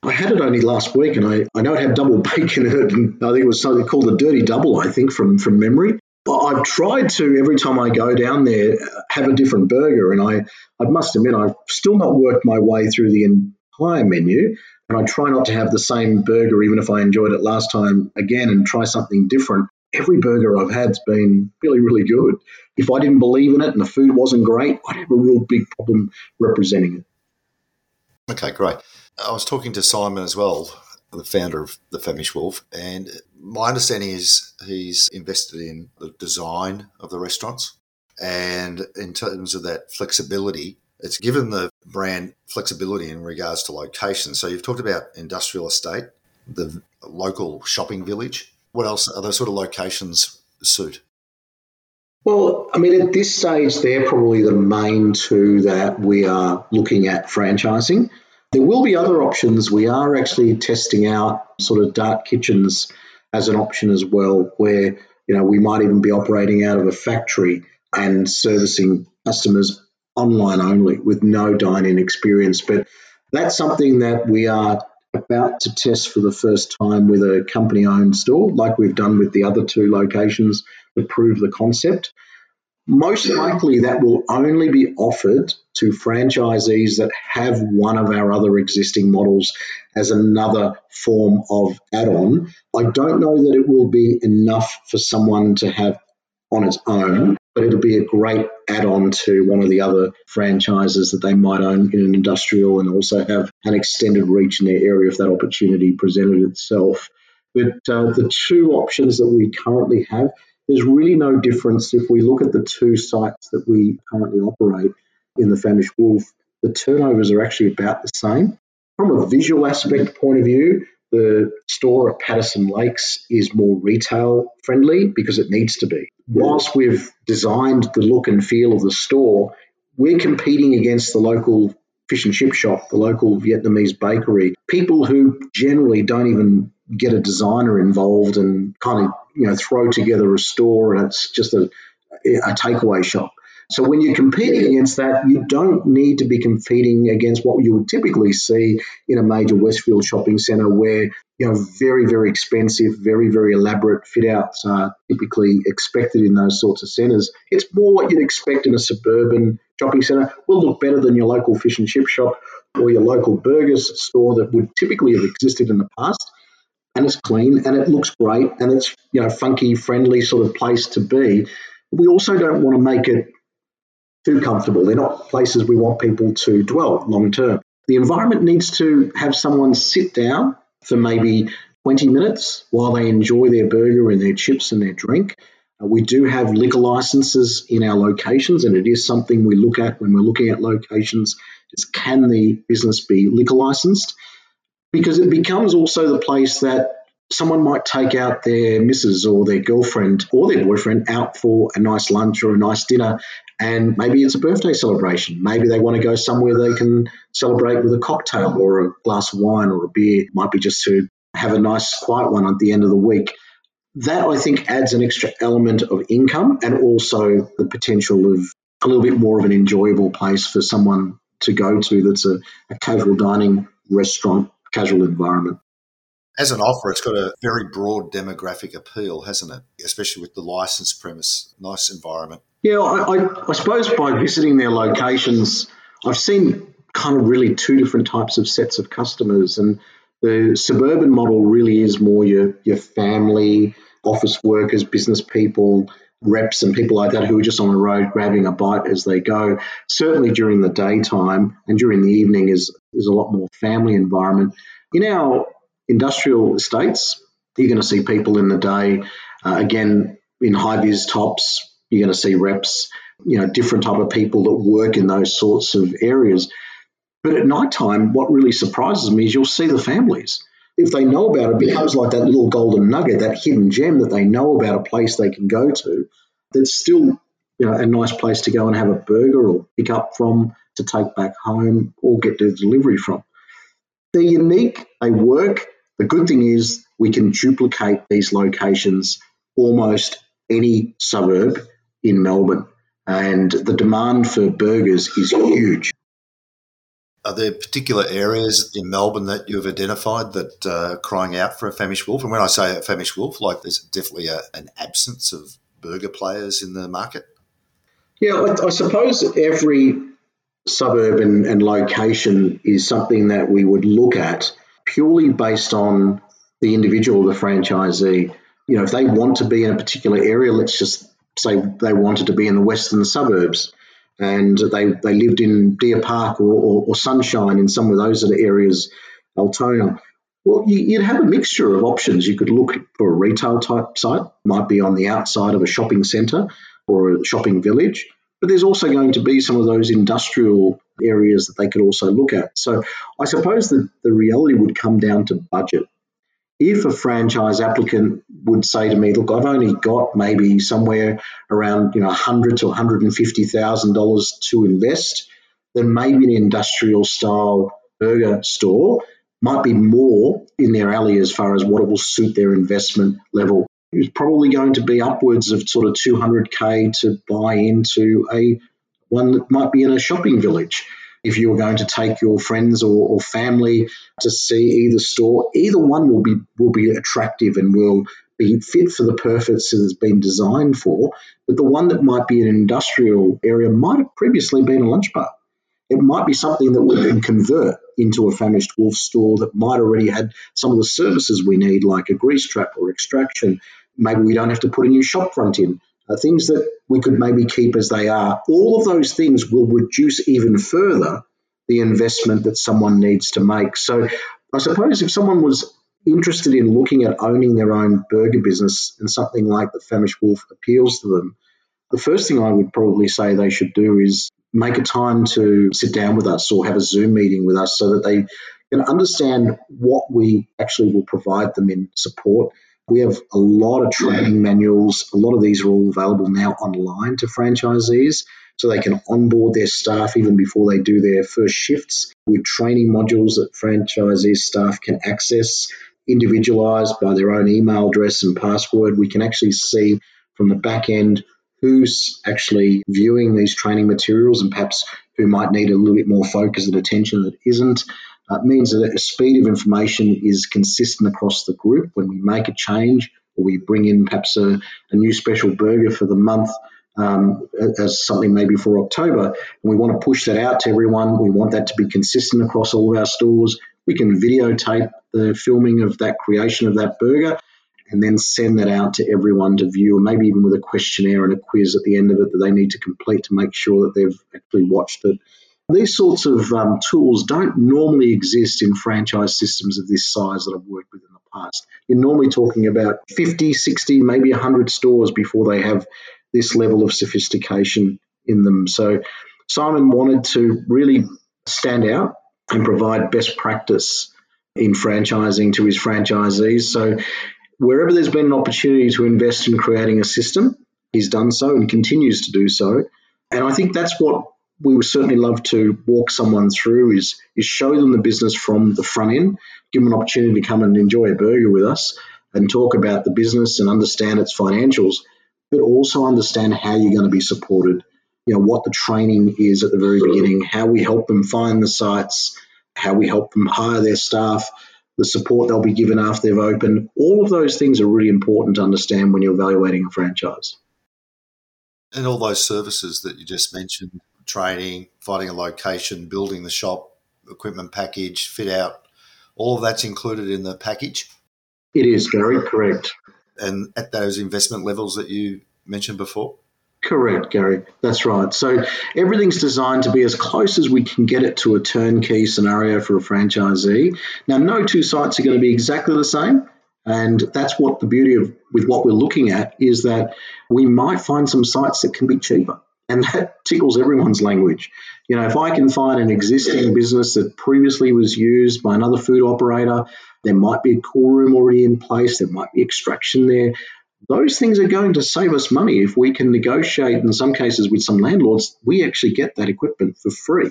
I had it only last week, and I, I know it had double bacon in it, and I think it was something called the Dirty Double, I think, from, from memory. But I've tried to every time I go down there have a different burger, and I, I must admit I've still not worked my way through the entire menu, and I try not to have the same burger even if I enjoyed it last time again and try something different. Every burger I've had's been really, really good. If I didn't believe in it and the food wasn't great, I'd have a real big problem representing it. Okay, great. I was talking to Simon as well the founder of the Famish Wolf, and my understanding is he's invested in the design of the restaurants. And in terms of that flexibility, it's given the brand flexibility in regards to location. So you've talked about industrial estate, the local shopping village. What else are those sort of locations suit? Well, I mean, at this stage, they're probably the main two that we are looking at franchising. There will be other options. We are actually testing out sort of dark kitchens as an option as well, where you know we might even be operating out of a factory and servicing customers online only with no dine-in experience. But that's something that we are about to test for the first time with a company-owned store, like we've done with the other two locations to prove the concept. Most likely, that will only be offered to franchisees that have one of our other existing models as another form of add on. I don't know that it will be enough for someone to have on its own, but it'll be a great add on to one of the other franchises that they might own in an industrial and also have an extended reach in their area if that opportunity presented itself. But uh, the two options that we currently have, there's really no difference if we look at the two sites that we currently operate in the Famish Wolf. The turnovers are actually about the same. From a visual aspect point of view, the store at Patterson Lakes is more retail friendly because it needs to be. Whilst we've designed the look and feel of the store, we're competing against the local fish and chip shop, the local Vietnamese bakery, people who generally don't even get a designer involved and kind of you know throw together a store and it's just a, a takeaway shop. So when you're competing against that, you don't need to be competing against what you would typically see in a major Westfield shopping centre where you know very, very expensive, very, very elaborate fit outs are typically expected in those sorts of centres. It's more what you'd expect in a suburban shopping centre. Will look better than your local fish and chip shop or your local burgers store that would typically have existed in the past. And it's clean and it looks great and it's you know funky, friendly sort of place to be. We also don't want to make it too comfortable. They're not places we want people to dwell long term. The environment needs to have someone sit down for maybe 20 minutes while they enjoy their burger and their chips and their drink. Uh, we do have liquor licenses in our locations, and it is something we look at when we're looking at locations is can the business be liquor licensed? Because it becomes also the place that someone might take out their missus or their girlfriend or their boyfriend out for a nice lunch or a nice dinner and maybe it's a birthday celebration. Maybe they want to go somewhere they can celebrate with a cocktail or a glass of wine or a beer. It might be just to have a nice quiet one at the end of the week. That I think adds an extra element of income and also the potential of a little bit more of an enjoyable place for someone to go to that's a, a casual dining restaurant, casual environment as an offer, it's got a very broad demographic appeal, hasn't it? Especially with the licensed premise, nice environment. Yeah, I, I, I suppose by visiting their locations, I've seen kind of really two different types of sets of customers. And the suburban model really is more your, your family, office workers, business people, reps, and people like that who are just on the road grabbing a bite as they go. Certainly during the daytime and during the evening is, is a lot more family environment. In our industrial estates, you're going to see people in the day, uh, again, in high vis tops, you're going to see reps, you know, different type of people that work in those sorts of areas. But at night time, what really surprises me is you'll see the families. If they know about it, it becomes like that little golden nugget, that hidden gem that they know about a place they can go to that's still you know, a nice place to go and have a burger or pick up from to take back home or get their delivery from. They're unique, they work. The good thing is we can duplicate these locations almost any suburb in Melbourne, and the demand for burgers is huge. Are there particular areas in Melbourne that you've identified that uh, are crying out for a famished wolf? And when I say a famished wolf, like there's definitely a, an absence of burger players in the market. Yeah, I, I suppose every suburb and, and location is something that we would look at purely based on the individual, the franchisee. You know, if they want to be in a particular area, let's just say they wanted to be in the western suburbs and they, they lived in Deer Park or, or, or Sunshine in some of those other areas, Altona. Well, you'd have a mixture of options. You could look for a retail type site, might be on the outside of a shopping centre or a shopping village. But there's also going to be some of those industrial areas that they could also look at. So I suppose that the reality would come down to budget. If a franchise applicant would say to me, "Look, I've only got maybe somewhere around you know 100 to 150 thousand dollars to invest," then maybe an industrial style burger store might be more in their alley as far as what it will suit their investment level. It's probably going to be upwards of sort of 200k to buy into a one that might be in a shopping village. If you were going to take your friends or, or family to see either store, either one will be will be attractive and will be fit for the purpose that it has been designed for. But the one that might be an industrial area might have previously been a lunch bar. It might be something that we can convert into a famished wolf store that might already had some of the services we need, like a grease trap or extraction. Maybe we don't have to put a new shop front in. Things that we could maybe keep as they are. All of those things will reduce even further the investment that someone needs to make. So I suppose if someone was interested in looking at owning their own burger business and something like the Famished Wolf appeals to them, the first thing I would probably say they should do is make a time to sit down with us or have a Zoom meeting with us so that they can understand what we actually will provide them in support. We have a lot of training manuals. A lot of these are all available now online to franchisees so they can onboard their staff even before they do their first shifts with training modules that franchisee staff can access individualized by their own email address and password. We can actually see from the back end who's actually viewing these training materials and perhaps who might need a little bit more focus and attention that isn't. Uh, means that the speed of information is consistent across the group. When we make a change or we bring in perhaps a, a new special burger for the month um, as something maybe for October, and we want to push that out to everyone, we want that to be consistent across all of our stores. We can videotape the filming of that creation of that burger and then send that out to everyone to view, maybe even with a questionnaire and a quiz at the end of it that they need to complete to make sure that they've actually watched it. These sorts of um, tools don't normally exist in franchise systems of this size that I've worked with in the past. You're normally talking about 50, 60, maybe 100 stores before they have this level of sophistication in them. So Simon wanted to really stand out and provide best practice in franchising to his franchisees. So wherever there's been an opportunity to invest in creating a system, he's done so and continues to do so. And I think that's what we would certainly love to walk someone through is is show them the business from the front end, give them an opportunity to come and enjoy a burger with us and talk about the business and understand its financials, but also understand how you're going to be supported. You know, what the training is at the very beginning, how we help them find the sites, how we help them hire their staff, the support they'll be given after they've opened. All of those things are really important to understand when you're evaluating a franchise. And all those services that you just mentioned training, finding a location, building the shop, equipment package, fit out all of that's included in the package? It is, Gary, correct. And at those investment levels that you mentioned before? Correct, Gary. That's right. So everything's designed to be as close as we can get it to a turnkey scenario for a franchisee. Now, no two sites are going to be exactly the same. And that's what the beauty of with what we're looking at is that we might find some sites that can be cheaper. And that tickles everyone's language. You know, if I can find an existing business that previously was used by another food operator, there might be a cool room already in place, there might be extraction there. Those things are going to save us money if we can negotiate in some cases with some landlords. We actually get that equipment for free.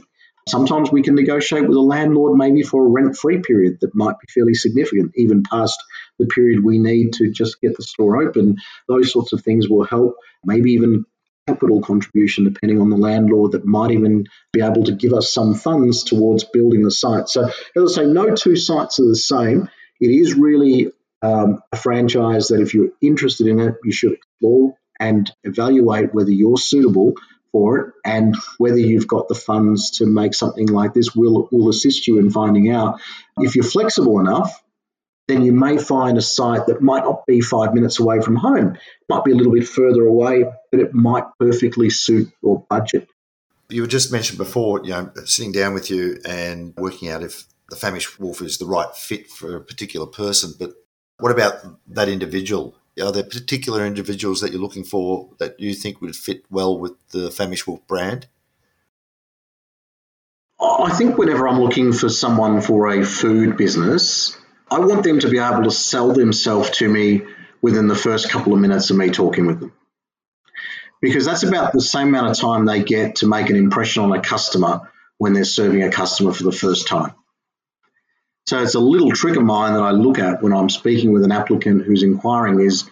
Sometimes we can negotiate with a landlord maybe for a rent free period that might be fairly significant even past the period we need to just get the store open. Those sorts of things will help maybe even capital contribution depending on the landlord that might even be able to give us some funds towards building the site so as i say no two sites are the same it is really um, a franchise that if you're interested in it, you should explore and evaluate whether you're suitable for it and whether you've got the funds to make something like this will will assist you in finding out. If you're flexible enough, then you may find a site that might not be five minutes away from home, might be a little bit further away, but it might perfectly suit your budget. You were just mentioned before, you know, sitting down with you and working out if the famished wolf is the right fit for a particular person, but what about that individual? Are there particular individuals that you're looking for that you think would fit well with the Famished Wolf brand? I think whenever I'm looking for someone for a food business, I want them to be able to sell themselves to me within the first couple of minutes of me talking with them. Because that's about the same amount of time they get to make an impression on a customer when they're serving a customer for the first time. So it's a little trick of mine that I look at when I'm speaking with an applicant who's inquiring is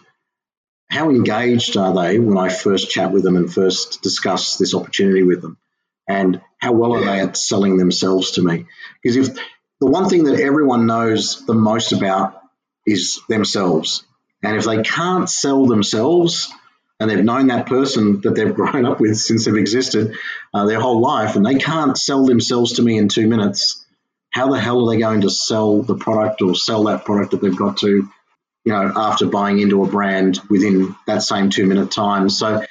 how engaged are they when I first chat with them and first discuss this opportunity with them? And how well are they at selling themselves to me? Because if the one thing that everyone knows the most about is themselves. And if they can't sell themselves and they've known that person that they've grown up with since they've existed uh, their whole life and they can't sell themselves to me in two minutes, how the hell are they going to sell the product or sell that product that they've got to, you know, after buying into a brand within that same two minute time? So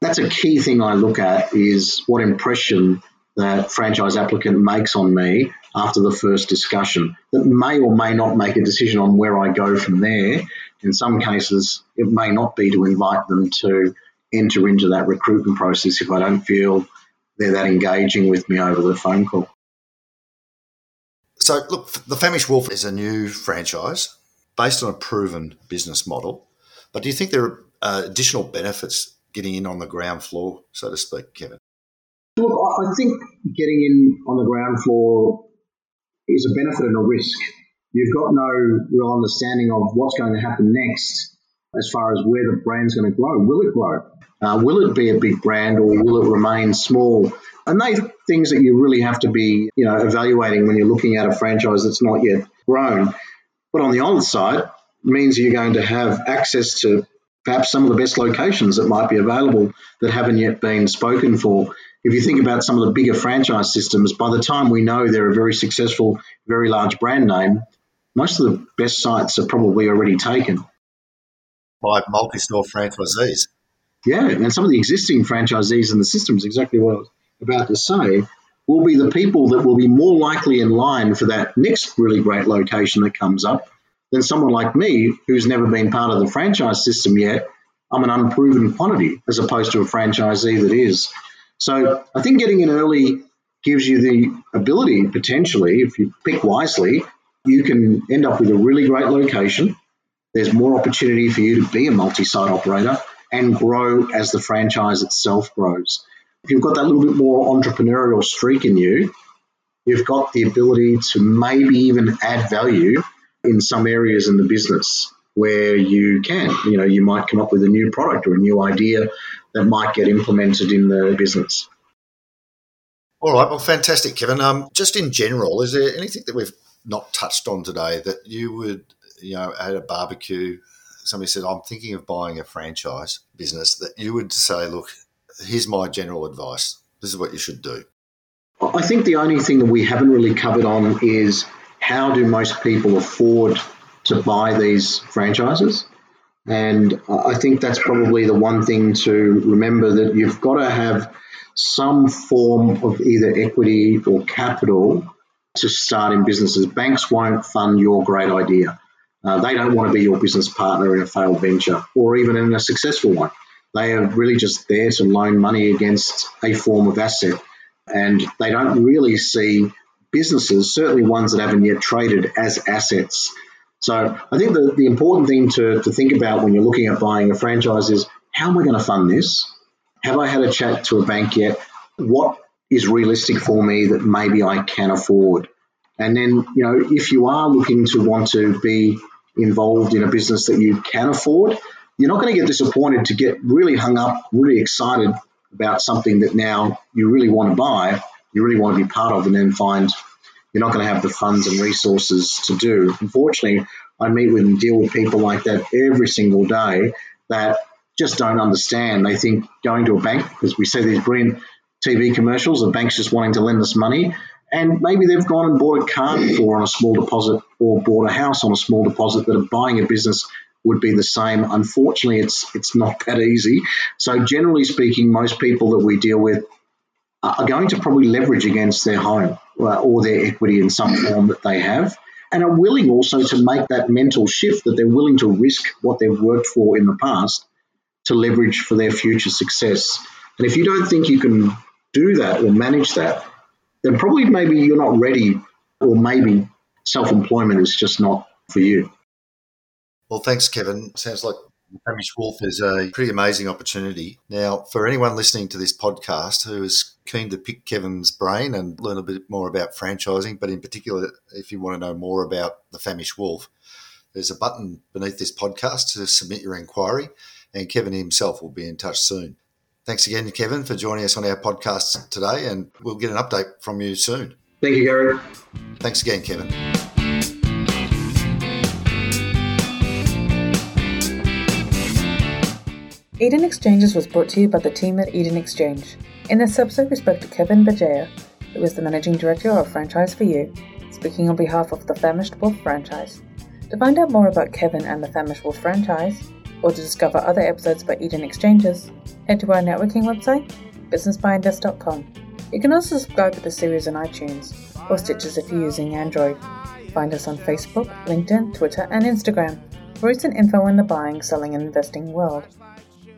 that's a key thing I look at is what impression that franchise applicant makes on me after the first discussion that may or may not make a decision on where I go from there. In some cases, it may not be to invite them to enter into that recruitment process if I don't feel they're that engaging with me over the phone call. So, look, the Famished Wolf is a new franchise based on a proven business model. But do you think there are uh, additional benefits getting in on the ground floor, so to speak, Kevin? Look, I think getting in on the ground floor is a benefit and a risk. You've got no real understanding of what's going to happen next as far as where the brand's going to grow. Will it grow? Uh, will it be a big brand or will it remain small? And they things that you really have to be, you know, evaluating when you're looking at a franchise that's not yet grown. But on the other side, means you're going to have access to perhaps some of the best locations that might be available that haven't yet been spoken for. If you think about some of the bigger franchise systems, by the time we know they're a very successful, very large brand name, most of the best sites are probably already taken. By multi store franchisees. Yeah, and some of the existing franchisees in the system is exactly what I was about to say, will be the people that will be more likely in line for that next really great location that comes up than someone like me who's never been part of the franchise system yet. I'm an unproven quantity as opposed to a franchisee that is. So I think getting in early gives you the ability, potentially, if you pick wisely, you can end up with a really great location. There's more opportunity for you to be a multi site operator and grow as the franchise itself grows if you've got that little bit more entrepreneurial streak in you, you've got the ability to maybe even add value in some areas in the business where you can. You know, you might come up with a new product or a new idea that might get implemented in the business. All right, well, fantastic, Kevin. Um, just in general, is there anything that we've not touched on today that you would, you know, at a barbecue, somebody said, I'm thinking of buying a franchise business, that you would say, look, here's my general advice. This is what you should do. I think the only thing that we haven't really covered on is how do most people afford to buy these franchises? And I think that's probably the one thing to remember that you've got to have some form of either equity or capital to start in businesses. Banks won't fund your great idea. Uh, they don't want to be your business partner in a failed venture or even in a successful one. They are really just there to loan money against a form of asset. And they don't really see businesses, certainly ones that haven't yet traded, as assets. So I think the, the important thing to, to think about when you're looking at buying a franchise is how am I going to fund this? Have I had a chat to a bank yet? What is realistic for me that maybe I can afford? And then, you know, if you are looking to want to be involved in a business that you can afford, you're not going to get disappointed to get really hung up, really excited about something that now you really want to buy, you really want to be part of, and then find you're not going to have the funds and resources to do. Unfortunately, I meet with and deal with people like that every single day that just don't understand. They think going to a bank, because we see these brilliant TV commercials of banks just wanting to lend us money, and maybe they've gone and bought a car before on a small deposit or bought a house on a small deposit that are buying a business would be the same. Unfortunately, it's it's not that easy. So generally speaking, most people that we deal with are going to probably leverage against their home. uh, or their equity in some form that they have, and are willing also to make that mental shift that they're willing to risk what they've worked for in the past to leverage for their future success. And if you don't think you can do that or manage that, then probably maybe you're not ready, or maybe self employment is just not for you. Well, thanks, Kevin. Sounds like Famished Wolf is a pretty amazing opportunity. Now, for anyone listening to this podcast who is keen to pick Kevin's brain and learn a bit more about franchising, but in particular, if you want to know more about the Famish Wolf, there's a button beneath this podcast to submit your inquiry, and Kevin himself will be in touch soon. Thanks again, Kevin, for joining us on our podcast today, and we'll get an update from you soon. Thank you, Gary. Thanks again, Kevin. Eden Exchanges was brought to you by the team at Eden Exchange. In this episode, we spoke to Kevin Bajaya, who is the Managing Director of Franchise for You, speaking on behalf of the Famished Wolf franchise. To find out more about Kevin and the Famished Wolf franchise, or to discover other episodes by Eden Exchanges, head to our networking website, businessbyinvest.com. You can also subscribe to the series on iTunes or Stitcher if you're using Android. Find us on Facebook, LinkedIn, Twitter, and Instagram for recent info in the buying, selling, and investing world.